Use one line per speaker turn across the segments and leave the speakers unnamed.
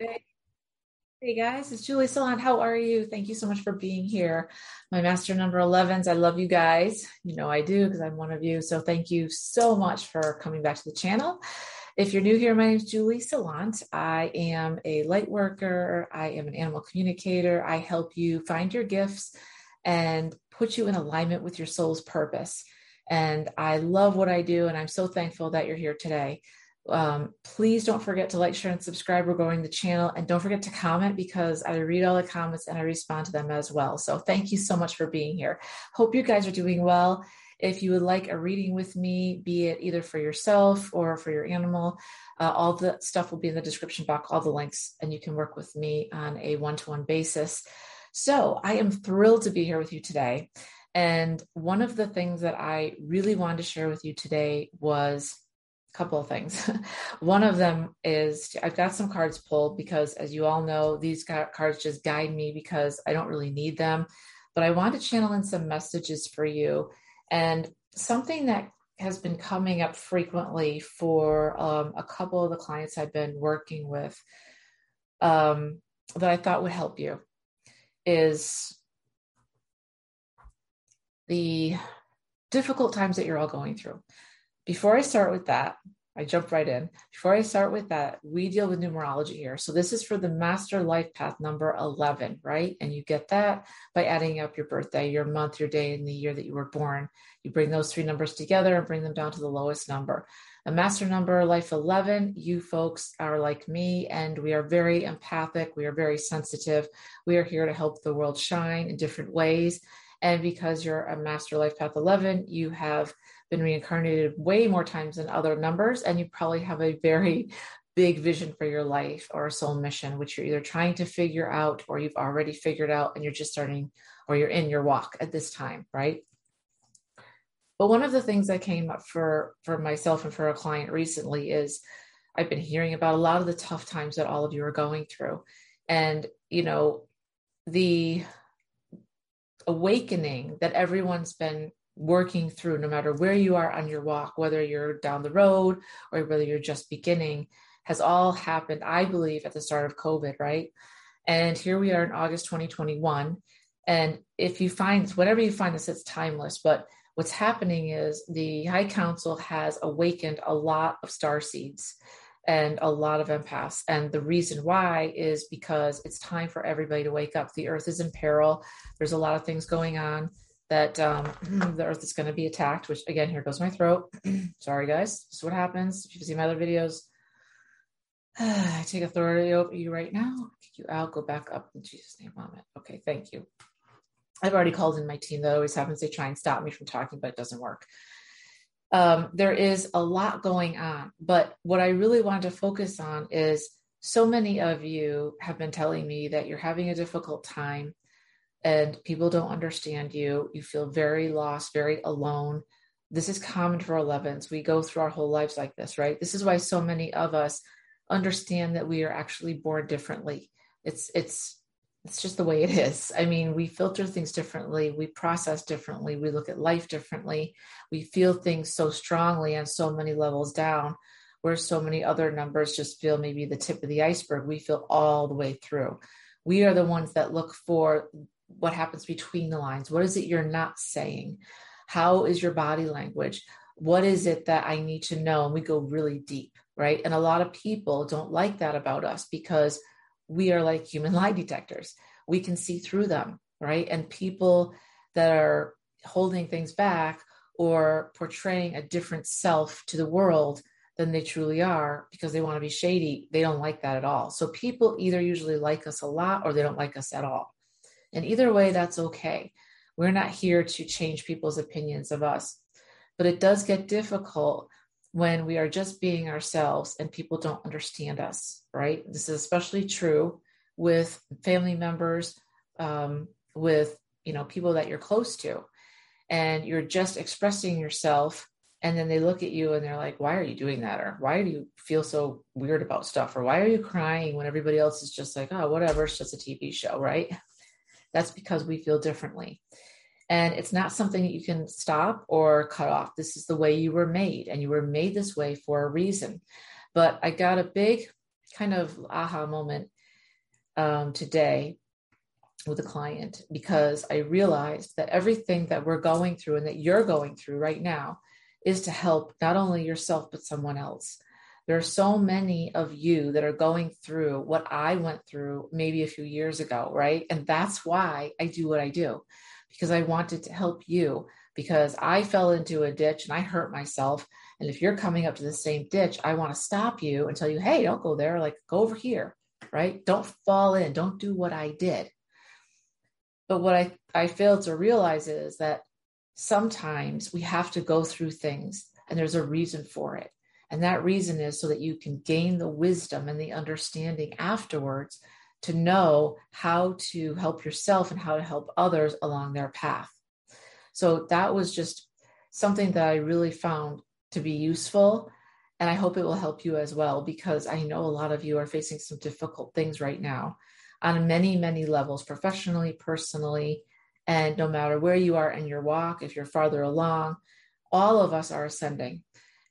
Hey. hey guys, it's Julie Salon. How are you? Thank you so much for being here. My master number 11s. I love you guys. You know I do because I'm one of you. So thank you so much for coming back to the channel. If you're new here, my name is Julie Salant. I am a light worker. I am an animal communicator. I help you find your gifts and put you in alignment with your soul's purpose. And I love what I do. And I'm so thankful that you're here today. Um, please don't forget to like, share, and subscribe. We're growing the channel. And don't forget to comment because I read all the comments and I respond to them as well. So thank you so much for being here. Hope you guys are doing well. If you would like a reading with me, be it either for yourself or for your animal, uh, all the stuff will be in the description box, all the links, and you can work with me on a one to one basis. So I am thrilled to be here with you today. And one of the things that I really wanted to share with you today was couple of things. One of them is I've got some cards pulled because, as you all know, these cards just guide me because I don't really need them. But I want to channel in some messages for you. And something that has been coming up frequently for um, a couple of the clients I've been working with um, that I thought would help you is the difficult times that you're all going through. Before I start with that, I jump right in. Before I start with that, we deal with numerology here. So this is for the master life path number 11, right? And you get that by adding up your birthday, your month, your day, and the year that you were born. You bring those three numbers together and bring them down to the lowest number. A master number, life 11, you folks are like me, and we are very empathic. We are very sensitive. We are here to help the world shine in different ways. And because you're a master life path 11, you have been reincarnated way more times than other numbers, and you probably have a very big vision for your life or a soul mission, which you're either trying to figure out or you've already figured out and you're just starting or you're in your walk at this time, right? But one of the things that came up for for myself and for a client recently is I've been hearing about a lot of the tough times that all of you are going through. And, you know, the awakening that everyone's been working through, no matter where you are on your walk, whether you're down the road or whether you're just beginning, has all happened, I believe, at the start of COVID, right? And here we are in August 2021. And if you find whatever you find this, it's timeless. But what's happening is the High Council has awakened a lot of star seeds and a lot of empaths. And the reason why is because it's time for everybody to wake up. The earth is in peril. There's a lot of things going on that um, the earth is going to be attacked, which again, here goes my throat. Sorry, guys. This is what happens. If you've seen my other videos, I take authority over you right now. Kick you out. Go back up in Jesus' name. Amen. Okay, thank you. I've already called in my team that always happens. They try and stop me from talking, but it doesn't work. Um, there is a lot going on, but what I really wanted to focus on is so many of you have been telling me that you're having a difficult time and people don't understand you. You feel very lost, very alone. This is common for 11s. We go through our whole lives like this, right? This is why so many of us understand that we are actually born differently. It's it's it's just the way it is. I mean, we filter things differently, we process differently, we look at life differently, we feel things so strongly on so many levels down, where so many other numbers just feel maybe the tip of the iceberg. We feel all the way through. We are the ones that look for what happens between the lines? What is it you're not saying? How is your body language? What is it that i need to know? And we go really deep right? And a lot of people don't like that about us because we are like human lie detectors. We can see through them right? And people that are holding things back or portraying a different self to the world than they truly are because they want to be shady they don't like that at all. So people either usually like us a lot or they don't like us at all and either way, that's okay. We're not here to change people's opinions of us. But it does get difficult when we are just being ourselves and people don't understand us, right? This is especially true with family members, um, with you know people that you're close to, and you're just expressing yourself, and then they look at you and they're like, "Why are you doing that?" or "Why do you feel so weird about stuff?" or "Why are you crying when everybody else is just like, oh, whatever, it's just a TV show, right?" That's because we feel differently. And it's not something that you can stop or cut off. This is the way you were made, and you were made this way for a reason. But I got a big kind of aha moment um, today with a client because I realized that everything that we're going through and that you're going through right now is to help not only yourself, but someone else. There are so many of you that are going through what I went through maybe a few years ago, right? And that's why I do what I do because I wanted to help you because I fell into a ditch and I hurt myself. And if you're coming up to the same ditch, I want to stop you and tell you, hey, don't go there. Like, go over here, right? Don't fall in. Don't do what I did. But what I, I failed to realize is that sometimes we have to go through things and there's a reason for it. And that reason is so that you can gain the wisdom and the understanding afterwards to know how to help yourself and how to help others along their path. So that was just something that I really found to be useful. And I hope it will help you as well, because I know a lot of you are facing some difficult things right now on many, many levels, professionally, personally, and no matter where you are in your walk, if you're farther along, all of us are ascending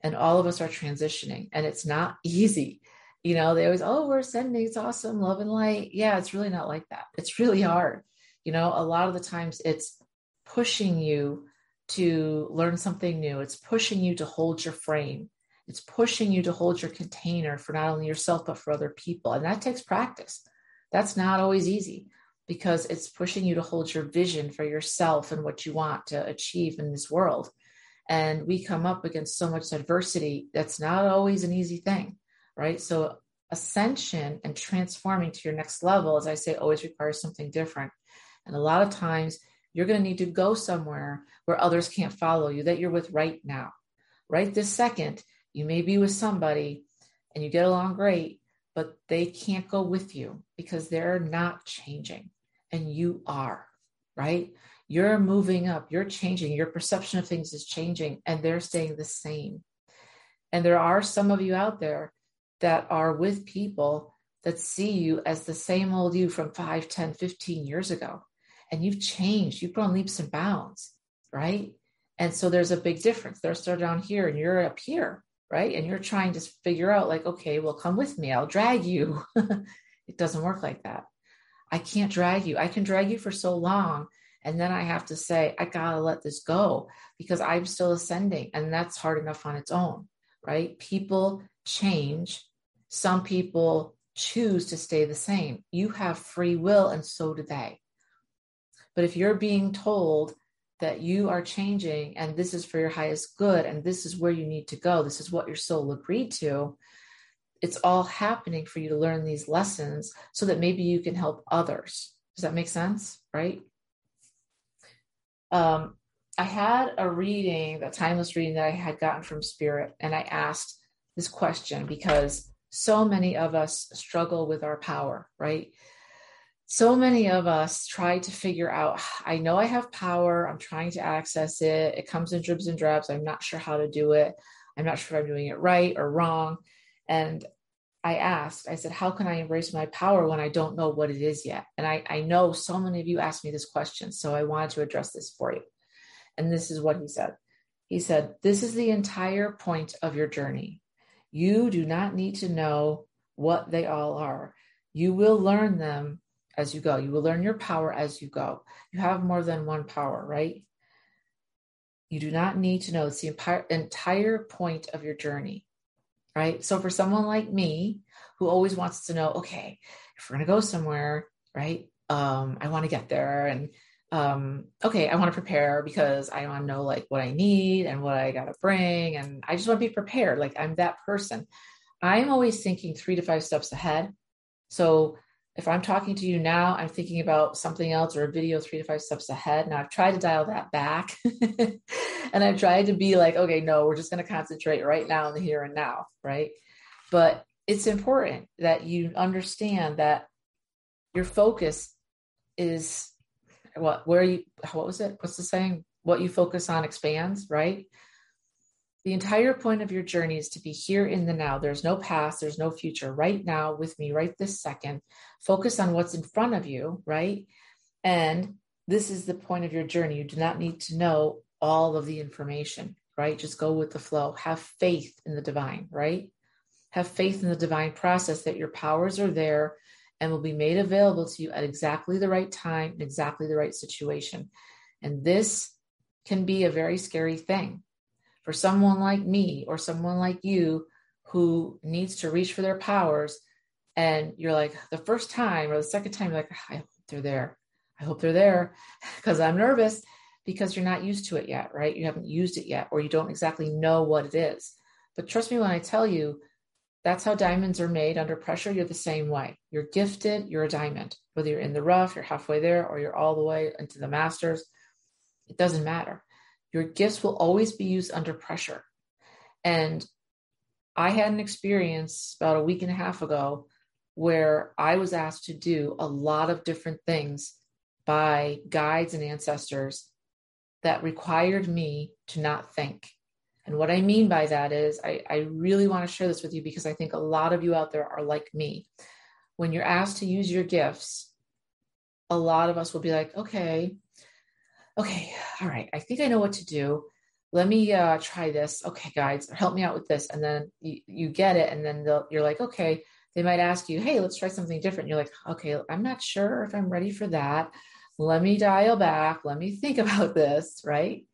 and all of us are transitioning. And it's not easy. You know, they always, oh, we're ascending. It's awesome. Love and light. Yeah, it's really not like that. It's really hard. You know, a lot of the times it's pushing you to learn something new. It's pushing you to hold your frame. It's pushing you to hold your container for not only yourself, but for other people. And that takes practice. That's not always easy because it's pushing you to hold your vision for yourself and what you want to achieve in this world. And we come up against so much adversity that's not always an easy thing, right? So, ascension and transforming to your next level, as I say, always requires something different. And a lot of times, you're going to need to go somewhere where others can't follow you that you're with right now. Right this second, you may be with somebody and you get along great, but they can't go with you because they're not changing and you are, right? You're moving up, you're changing, your perception of things is changing, and they're staying the same. And there are some of you out there that are with people that see you as the same old you from 5, 10, 15 years ago. And you've changed, you've grown leaps and bounds, right? And so there's a big difference. They're still down here and you're up here right? And you're trying to figure out, like, okay, well, come with me, I'll drag you. it doesn't work like that. I can't drag you. I can drag you for so long. And then I have to say, I gotta let this go because I'm still ascending. And that's hard enough on its own, right? People change. Some people choose to stay the same. You have free will, and so do they. But if you're being told that you are changing and this is for your highest good and this is where you need to go this is what your soul agreed to it's all happening for you to learn these lessons so that maybe you can help others does that make sense right um, i had a reading a timeless reading that i had gotten from spirit and i asked this question because so many of us struggle with our power right? So many of us try to figure out i know i have power. I'm trying to access it. It comes in dribs and drabs. I'm not sure how to do it. I'm not sure if i'm doing it right or wrong. And i asked i said how can i embrace my power when i don't know what it is yet? And i, I know so many of you asked me this question so i wanted to address this for you. And this is what he said. He said this is the entire point of your journey. You do not need to know what they all are. You will learn them as you go. You will learn your power as you go. You have more than one power, right? You do not need to know. It's the entire, entire point of your journey, right? So for someone like me who always wants to know, okay, if we're going to go somewhere, right? Um, I want to get there and um, okay, I want to prepare because I want to know like what I need and what I got to bring. And I just want to be prepared. Like I'm that person. I'm always thinking three to five steps ahead. So if I'm talking to you now, I'm thinking about something else or a video three to five steps ahead. Now I've tried to dial that back and I've tried to be like, okay, no, we're just going to concentrate right now in the here and now, right? But it's important that you understand that your focus is what, where you, what was it? What's the saying? What you focus on expands, right? The entire point of your journey is to be here in the now. There's no past, there's no future. Right now, with me, right this second. Focus on what's in front of you, right? And this is the point of your journey. You do not need to know all of the information, right? Just go with the flow. Have faith in the divine, right? Have faith in the divine process that your powers are there and will be made available to you at exactly the right time in exactly the right situation. And this can be a very scary thing for someone like me or someone like you who needs to reach for their powers. And you're like, the first time or the second time, you're like, ah, I hope they're there. I hope they're there because I'm nervous because you're not used to it yet, right? You haven't used it yet, or you don't exactly know what it is. But trust me when I tell you, that's how diamonds are made under pressure. You're the same way. You're gifted, you're a diamond. Whether you're in the rough, you're halfway there, or you're all the way into the masters, it doesn't matter. Your gifts will always be used under pressure. And I had an experience about a week and a half ago where I was asked to do a lot of different things by guides and ancestors that required me to not think. And what I mean by that is, I, I really want to share this with you because I think a lot of you out there are like me. When you're asked to use your gifts, a lot of us will be like, okay, okay, all right, I think I know what to do. Let me uh, try this. Okay, guys, help me out with this. And then you, you get it. And then you're like, okay, they might ask you, hey, let's try something different. You're like, okay, I'm not sure if I'm ready for that. Let me dial back. Let me think about this, right?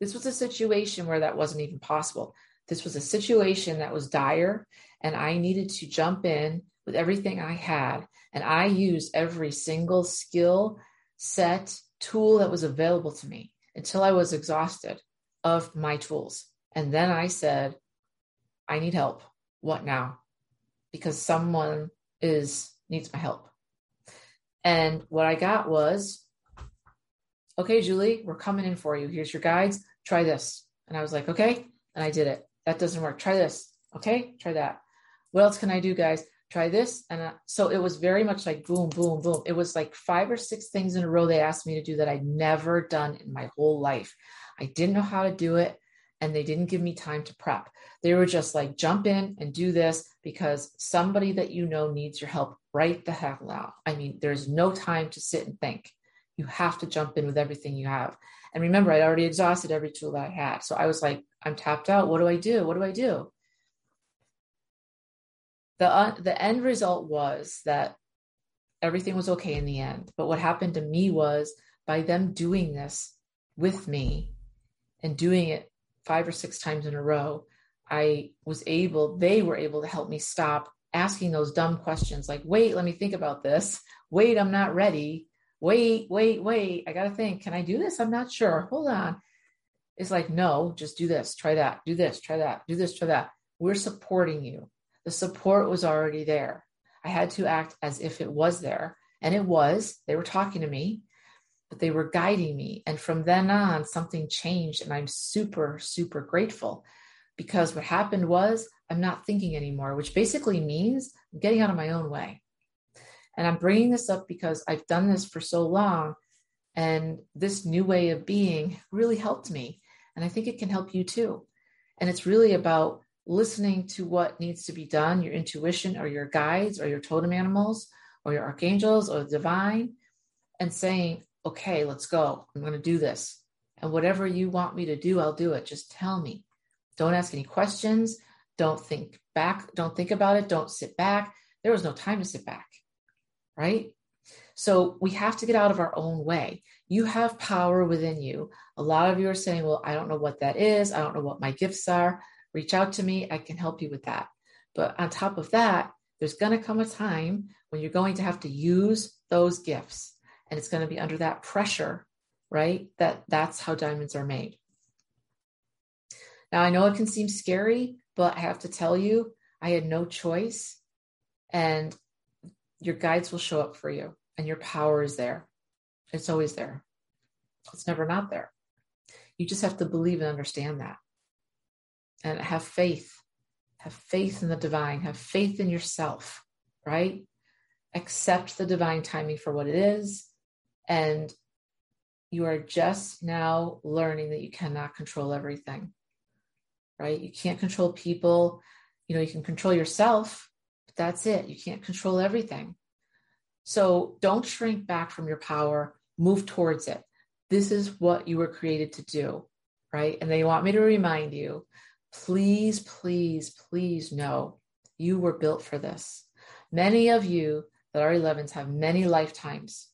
This was a situation where that wasn't even possible. This was a situation that was dire, and I needed to jump in with everything I had. And I used every single skill, set, tool that was available to me until I was exhausted of my tools. And then I said, I need help. What now? Because someone is needs my help. And what I got was okay, Julie, we're coming in for you. Here's your guides. Try this. And I was like, okay. And I did it. That doesn't work. Try this. Okay. Try that. What else can I do, guys? Try this. And uh, so it was very much like boom, boom, boom. It was like five or six things in a row they asked me to do that I'd never done in my whole life. I didn't know how to do it. And they didn't give me time to prep. They were just like, jump in and do this because somebody that you know needs your help right the hell now. I mean, there's no time to sit and think you have to jump in with everything you have. And remember, I'd already exhausted every tool that I had. So I was like, I'm tapped out. What do I do? What do I do? The, uh, the end result was that everything was okay in the end. But what happened to me was by them doing this with me and doing it five or six times in a row, I was able, they were able to help me stop asking those dumb questions like, wait, let me think about this. Wait, I'm not ready wait, wait, wait, I got to think, can I do this? I'm not sure. Hold on. It's like, no, just do this, try that, do this, try that, do this, try that. We're supporting you. The support was already there. I had to act as if it was there. And it was. They were talking to me, but they were guiding me. And from then on, something changed. And I'm super, super grateful because what happened was I'm not thinking anymore, which basically means I'm getting out of my own way. And I'm bringing this up because I've done this for so long. And this new way of being really helped me. And I think it can help you too. And it's really about listening to what needs to be done, your intuition or your guides or your totem animals or your archangels or the divine, and saying, okay, let's go. I'm going to do this. And whatever you want me to do, I'll do it. Just tell me. Don't ask any questions. Don't think back. Don't think about it. Don't sit back. There was no time to sit back right? So we have to get out of our own way. You have power within you. A lot of you are saying, Well, I don't know what that is. I don't know what my gifts are. Reach out to me. I can help you with that. But on top of that, there's going to come a time when you're going to have to use those gifts. And it's going to be under that pressure, right? That that's how diamonds are made. Now, I know it can seem scary, but I have to tell you, I had no choice. And your guides will show up for you and your power is there. It's always there. It's never not there. You just have to believe and understand that. And have faith. Have faith in the divine. Have faith in yourself, right? Accept the divine timing for what it is. And you are just now learning that you cannot control everything, right? You can't control people. You know, you can control yourself, but that's it. You can't control everything. So don't shrink back from your power, move towards it. This is what you were created to do, right? And they want me to remind you please, please, please know You were built for this. Many of you that are 11s have many lifetimes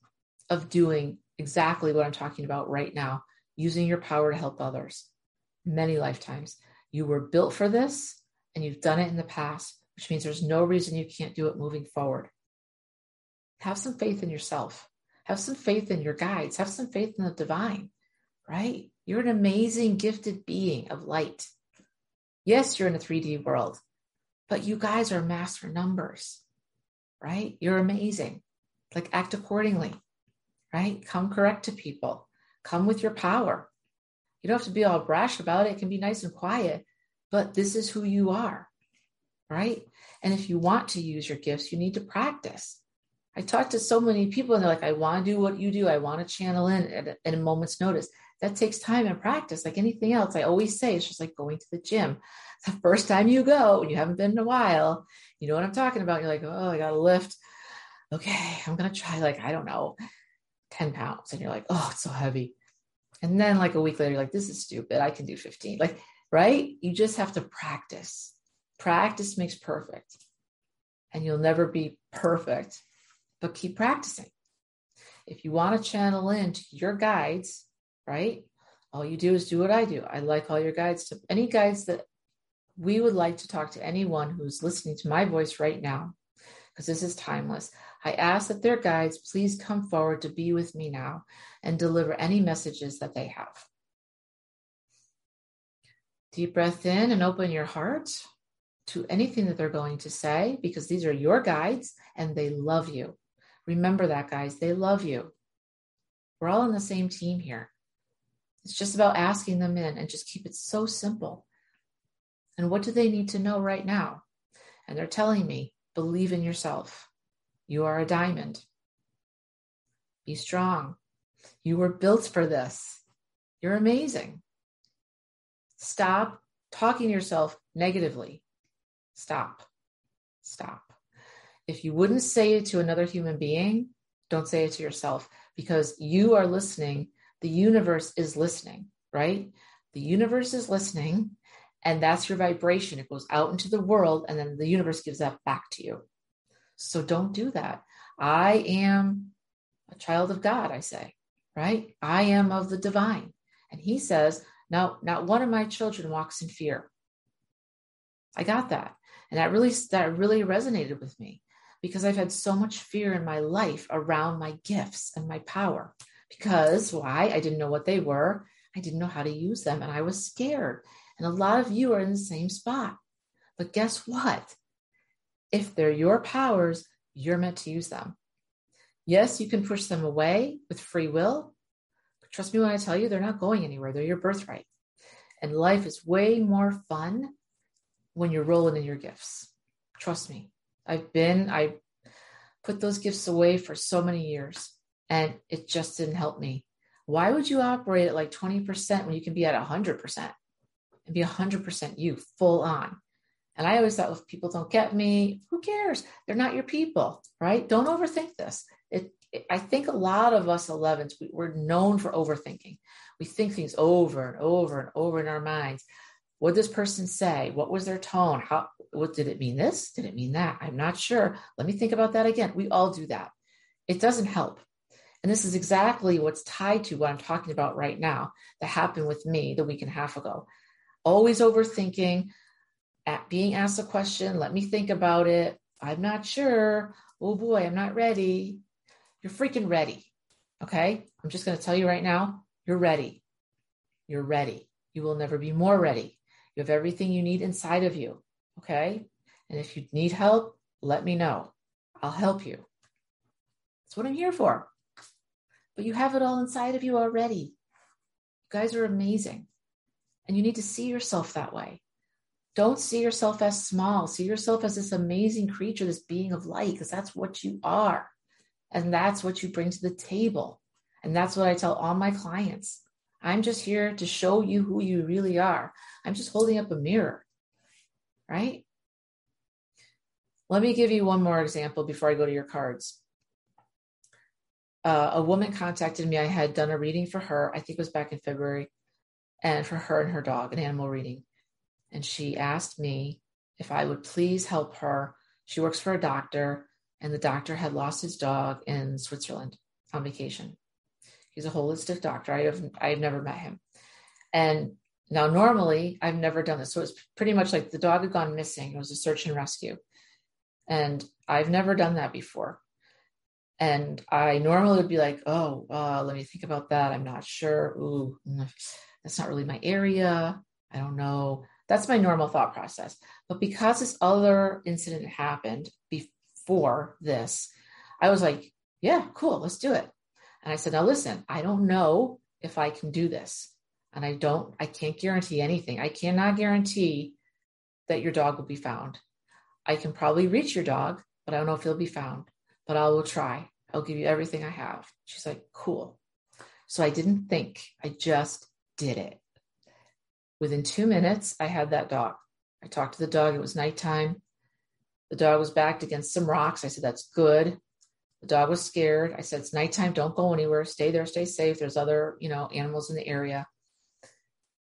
of doing exactly what I'm talking about right now, using your power to help others. Many lifetimes. You were built for this and you've done it in the past, which means there's no reason you can't do it moving forward. Have some faith in yourself. Have some faith in your guides. Have some faith in the divine, right? You're an amazing, gifted being of light. Yes, you're in a 3D world, but you guys are master numbers, right? You're amazing. Like, act accordingly, right? Come correct to people. Come with your power. You don't have to be all brash about it. It can be nice and quiet, but this is who you are, right? And if you want to use your gifts, you need to practice. I talk to so many people and they're like, I want to do what you do. I want to channel in at, at a moment's notice. That takes time and practice, like anything else. I always say it's just like going to the gym. The first time you go and you haven't been in a while, you know what I'm talking about. You're like, oh, I got to lift. Okay, I'm going to try, like, I don't know, 10 pounds. And you're like, oh, it's so heavy. And then, like, a week later, you're like, this is stupid. I can do 15. Like, right? You just have to practice. Practice makes perfect. And you'll never be perfect but keep practicing. If you want to channel into your guides, right? All you do is do what I do. I like all your guides to any guides that we would like to talk to anyone who's listening to my voice right now, because this is timeless. I ask that their guides please come forward to be with me now and deliver any messages that they have. Deep breath in and open your heart to anything that they're going to say because these are your guides and they love you. Remember that, guys. They love you. We're all on the same team here. It's just about asking them in and just keep it so simple. And what do they need to know right now? And they're telling me, believe in yourself. You are a diamond. Be strong. You were built for this. You're amazing. Stop talking to yourself negatively. Stop. Stop if you wouldn't say it to another human being, don't say it to yourself because you are listening. The universe is listening, right? The universe is listening, and that's your vibration. It goes out into the world, and then the universe gives that back to you. So don't do that. I am a child of God, I say, right? I am of the divine. And he says, now, not one of my children walks in fear. I got that. And that really that really resonated with me because I've had so much fear in my life around my gifts and my power. Because why? I didn't know what they were. I didn't know how to use them and I was scared. And a lot of you are in the same spot. But guess what? If they're your powers, you're meant to use them. Yes, you can push them away with free will. But trust me when I tell you, they're not going anywhere. They're your birthright. And life is way more fun when you're rolling in your gifts. Trust me. I've been, I put those gifts away for so many years and it just didn't help me. Why would you operate at like 20% when you can be at 100% and be 100% you full on? And I always thought if people don't get me, who cares? They're not your people, right? Don't overthink this. It, it, I think a lot of us 11s, we, we're known for overthinking. We think things over and over and over in our minds. What does this person say? What was their tone? How what did it mean this? Did it mean that? I'm not sure. Let me think about that again. We all do that. It doesn't help. And this is exactly what's tied to what I'm talking about right now that happened with me the week and a half ago. Always overthinking, at being asked a question, let me think about it. I'm not sure. Oh boy, I'm not ready. You're freaking ready. Okay. I'm just going to tell you right now, you're ready. You're ready. You will never be more ready. You have everything you need inside of you. Okay. And if you need help, let me know. I'll help you. That's what I'm here for. But you have it all inside of you already. You guys are amazing. And you need to see yourself that way. Don't see yourself as small. See yourself as this amazing creature, this being of light, because that's what you are. And that's what you bring to the table. And that's what I tell all my clients. I'm just here to show you who you really are. I'm just holding up a mirror, right? Let me give you one more example before I go to your cards. Uh, a woman contacted me. I had done a reading for her, I think it was back in February, and for her and her dog, an animal reading. And she asked me if I would please help her. She works for a doctor, and the doctor had lost his dog in Switzerland on vacation. He's a holistic doctor. I have I've never met him. And now normally I've never done this. So it's pretty much like the dog had gone missing. It was a search and rescue. And I've never done that before. And I normally would be like, oh, uh, let me think about that. I'm not sure. Ooh, mm, that's not really my area. I don't know. That's my normal thought process. But because this other incident happened before this, I was like, yeah, cool, let's do it. And I said, now listen, I don't know if I can do this. And I don't, I can't guarantee anything. I cannot guarantee that your dog will be found. I can probably reach your dog, but I don't know if he'll be found. But I will try. I'll give you everything I have. She's like, cool. So I didn't think, I just did it. Within two minutes, I had that dog. I talked to the dog. It was nighttime. The dog was backed against some rocks. I said, That's good. The dog was scared. I said, It's nighttime. Don't go anywhere. Stay there. Stay safe. There's other, you know, animals in the area.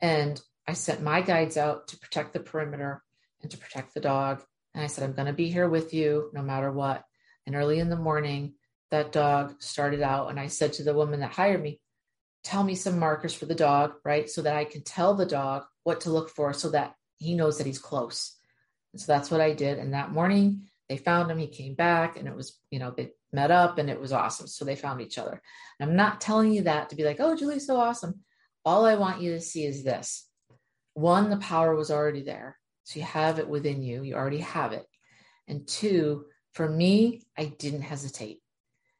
And I sent my guides out to protect the perimeter and to protect the dog. And I said, I'm going to be here with you no matter what. And early in the morning, that dog started out. And I said to the woman that hired me, tell me some markers for the dog, right? So that I can tell the dog what to look for so that he knows that he's close. And so that's what I did. And that morning they found him. He came back and it was, you know, they met up and it was awesome. So they found each other. And I'm not telling you that to be like, oh, Julie's so awesome. All I want you to see is this one, the power was already there. So you have it within you, you already have it. And two, for me, I didn't hesitate.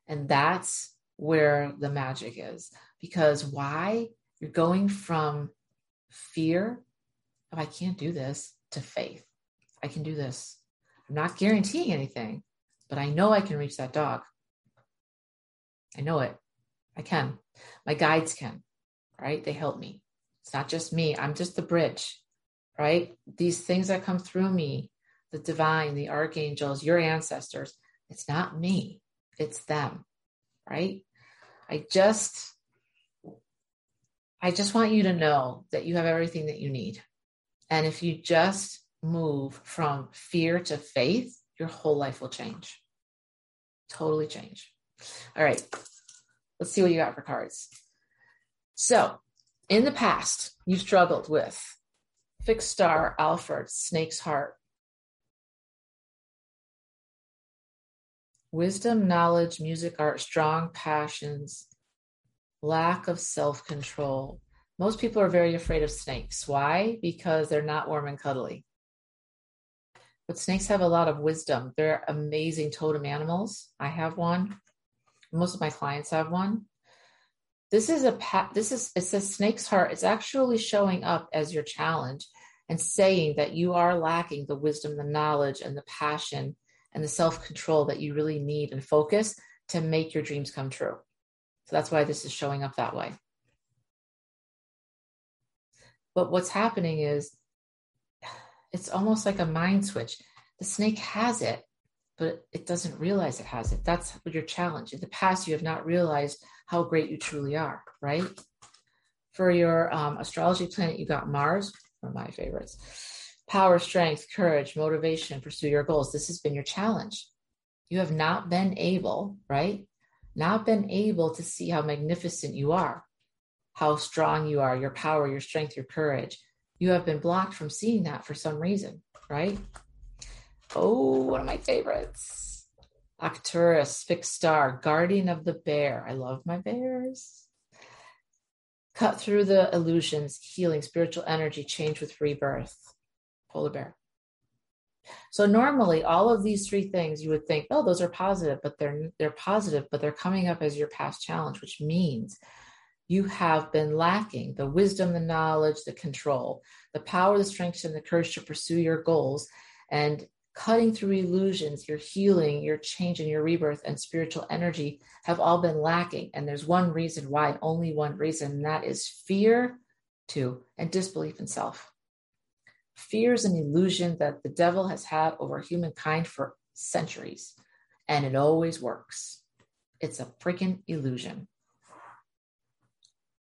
And that's where the magic is. Because why? You're going from fear of I can't do this to faith. I can do this. I'm not guaranteeing anything, but I know I can reach that dog. I know it. I can. My guides can, right? They help me. It's not just me. I'm just the bridge, right? These things that come through me, the divine, the archangels, your ancestors, it's not me, it's them, right? I just I just want you to know that you have everything that you need. And if you just move from fear to faith, your whole life will change. Totally change. All right. Let's see what you got for cards. So, in the past, you struggled with fixed star, Alphard, snake's heart, wisdom, knowledge, music, art, strong passions, lack of self control. Most people are very afraid of snakes. Why? Because they're not warm and cuddly. But snakes have a lot of wisdom. They're amazing totem animals. I have one. Most of my clients have one. This is a pa- this is it says snake's heart. It's actually showing up as your challenge and saying that you are lacking the wisdom, the knowledge, and the passion and the self control that you really need and focus to make your dreams come true. So that's why this is showing up that way. But what's happening is it's almost like a mind switch. The snake has it, but it doesn't realize it has it. That's your challenge. In the past, you have not realized how great you truly are, right? For your um, astrology planet, you got Mars, one of my favorites. Power, strength, courage, motivation, pursue your goals. This has been your challenge. You have not been able, right, not been able to see how magnificent you are, how strong you are, your power, your strength, your courage. You have been blocked from seeing that for some reason, right? Oh, one of my favorites. Arcturus, fixed star, guardian of the bear. I love my bears. Cut through the illusions, healing, spiritual energy, change with rebirth. Polar bear. So normally all of these three things you would think, oh, those are positive, but they're they're positive, but they're coming up as your past challenge, which means you have been lacking the wisdom, the knowledge, the control, the power, the strength, and the courage to pursue your goals and cutting through illusions, your healing, your change and your rebirth and spiritual energy have all been lacking. And there's one reason why, only one reason, and that is fear, too, and disbelief in self. Fear is an illusion that the devil has had over humankind for centuries, and it always works. It's a freaking illusion.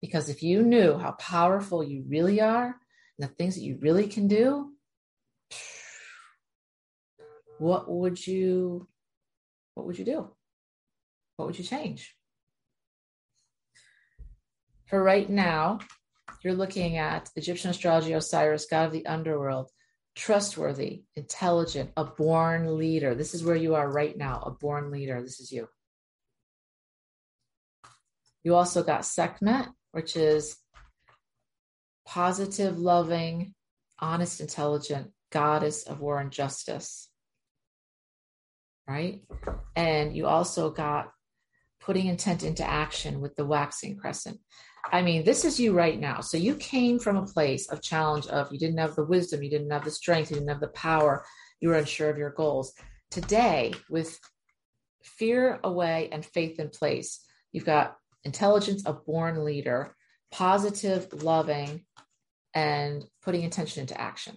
Because if you knew how powerful you really are and the things that you really can do, what would you what would you do? What would you change? For right now, you're looking at Egyptian astrology Osiris, god of the underworld, trustworthy, intelligent, a born leader. This is where you are right now, a born leader. This is you. You also got Sekhmet, which is positive, loving, honest, intelligent, goddess of war and justice. Right? And you also got putting intent into action with the waxing crescent. I mean, this is you right now. So you came from a place of challenge of you didn't have the wisdom, you didn't have the strength, you didn't have the power, you were unsure of your goals. Today, with fear away and faith in place, you've got intelligence, a born leader, positive, loving, and putting intention into action.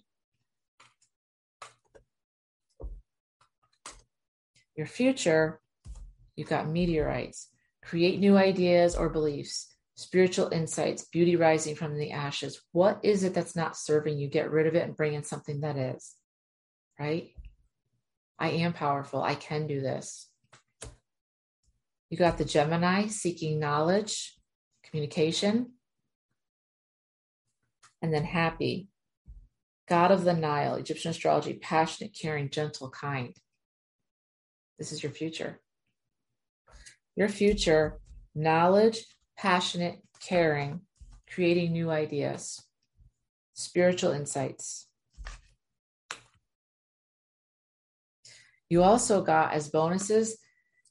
Your future, you've got meteorites, create new ideas or beliefs, spiritual insights, beauty rising from the ashes. What is it that's not serving you? Get rid of it and bring in something that is, right? I am powerful. I can do this. You got the Gemini seeking knowledge, communication, and then Hapi. God of the Nile, Egyptian astrology, passionate, caring, gentle, kind. This is your future. Your future, knowledge, passionate, caring, creating new ideas, spiritual insights. You also got as bonuses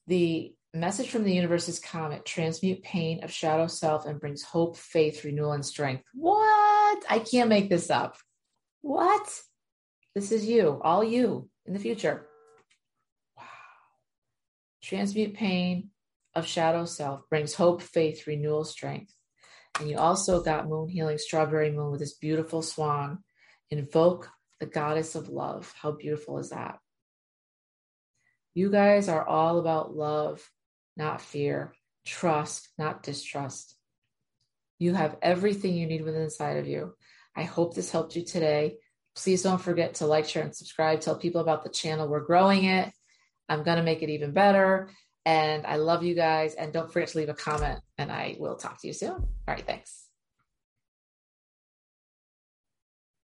the message from the universe is comet transmute pain of shadow self and brings hope faith renewal and strength. What? I can't make this up. What? This is you all you in the future. Wow. Transmute pain of shadow self brings hope, faith, renewal, strength. And you also got moon healing, strawberry moon with this beautiful swan. Invoke the goddess of love. How beautiful is that? You guys are all about love, not fear, trust, not distrust. You have everything you need within inside of you. I hope this helped you today. Please don't forget to like, share, and subscribe. Tell people about the channel. We're growing it. I'm going to make it even better. And I love you guys. And don't forget to leave a comment, and I will talk to you soon. All right. Thanks.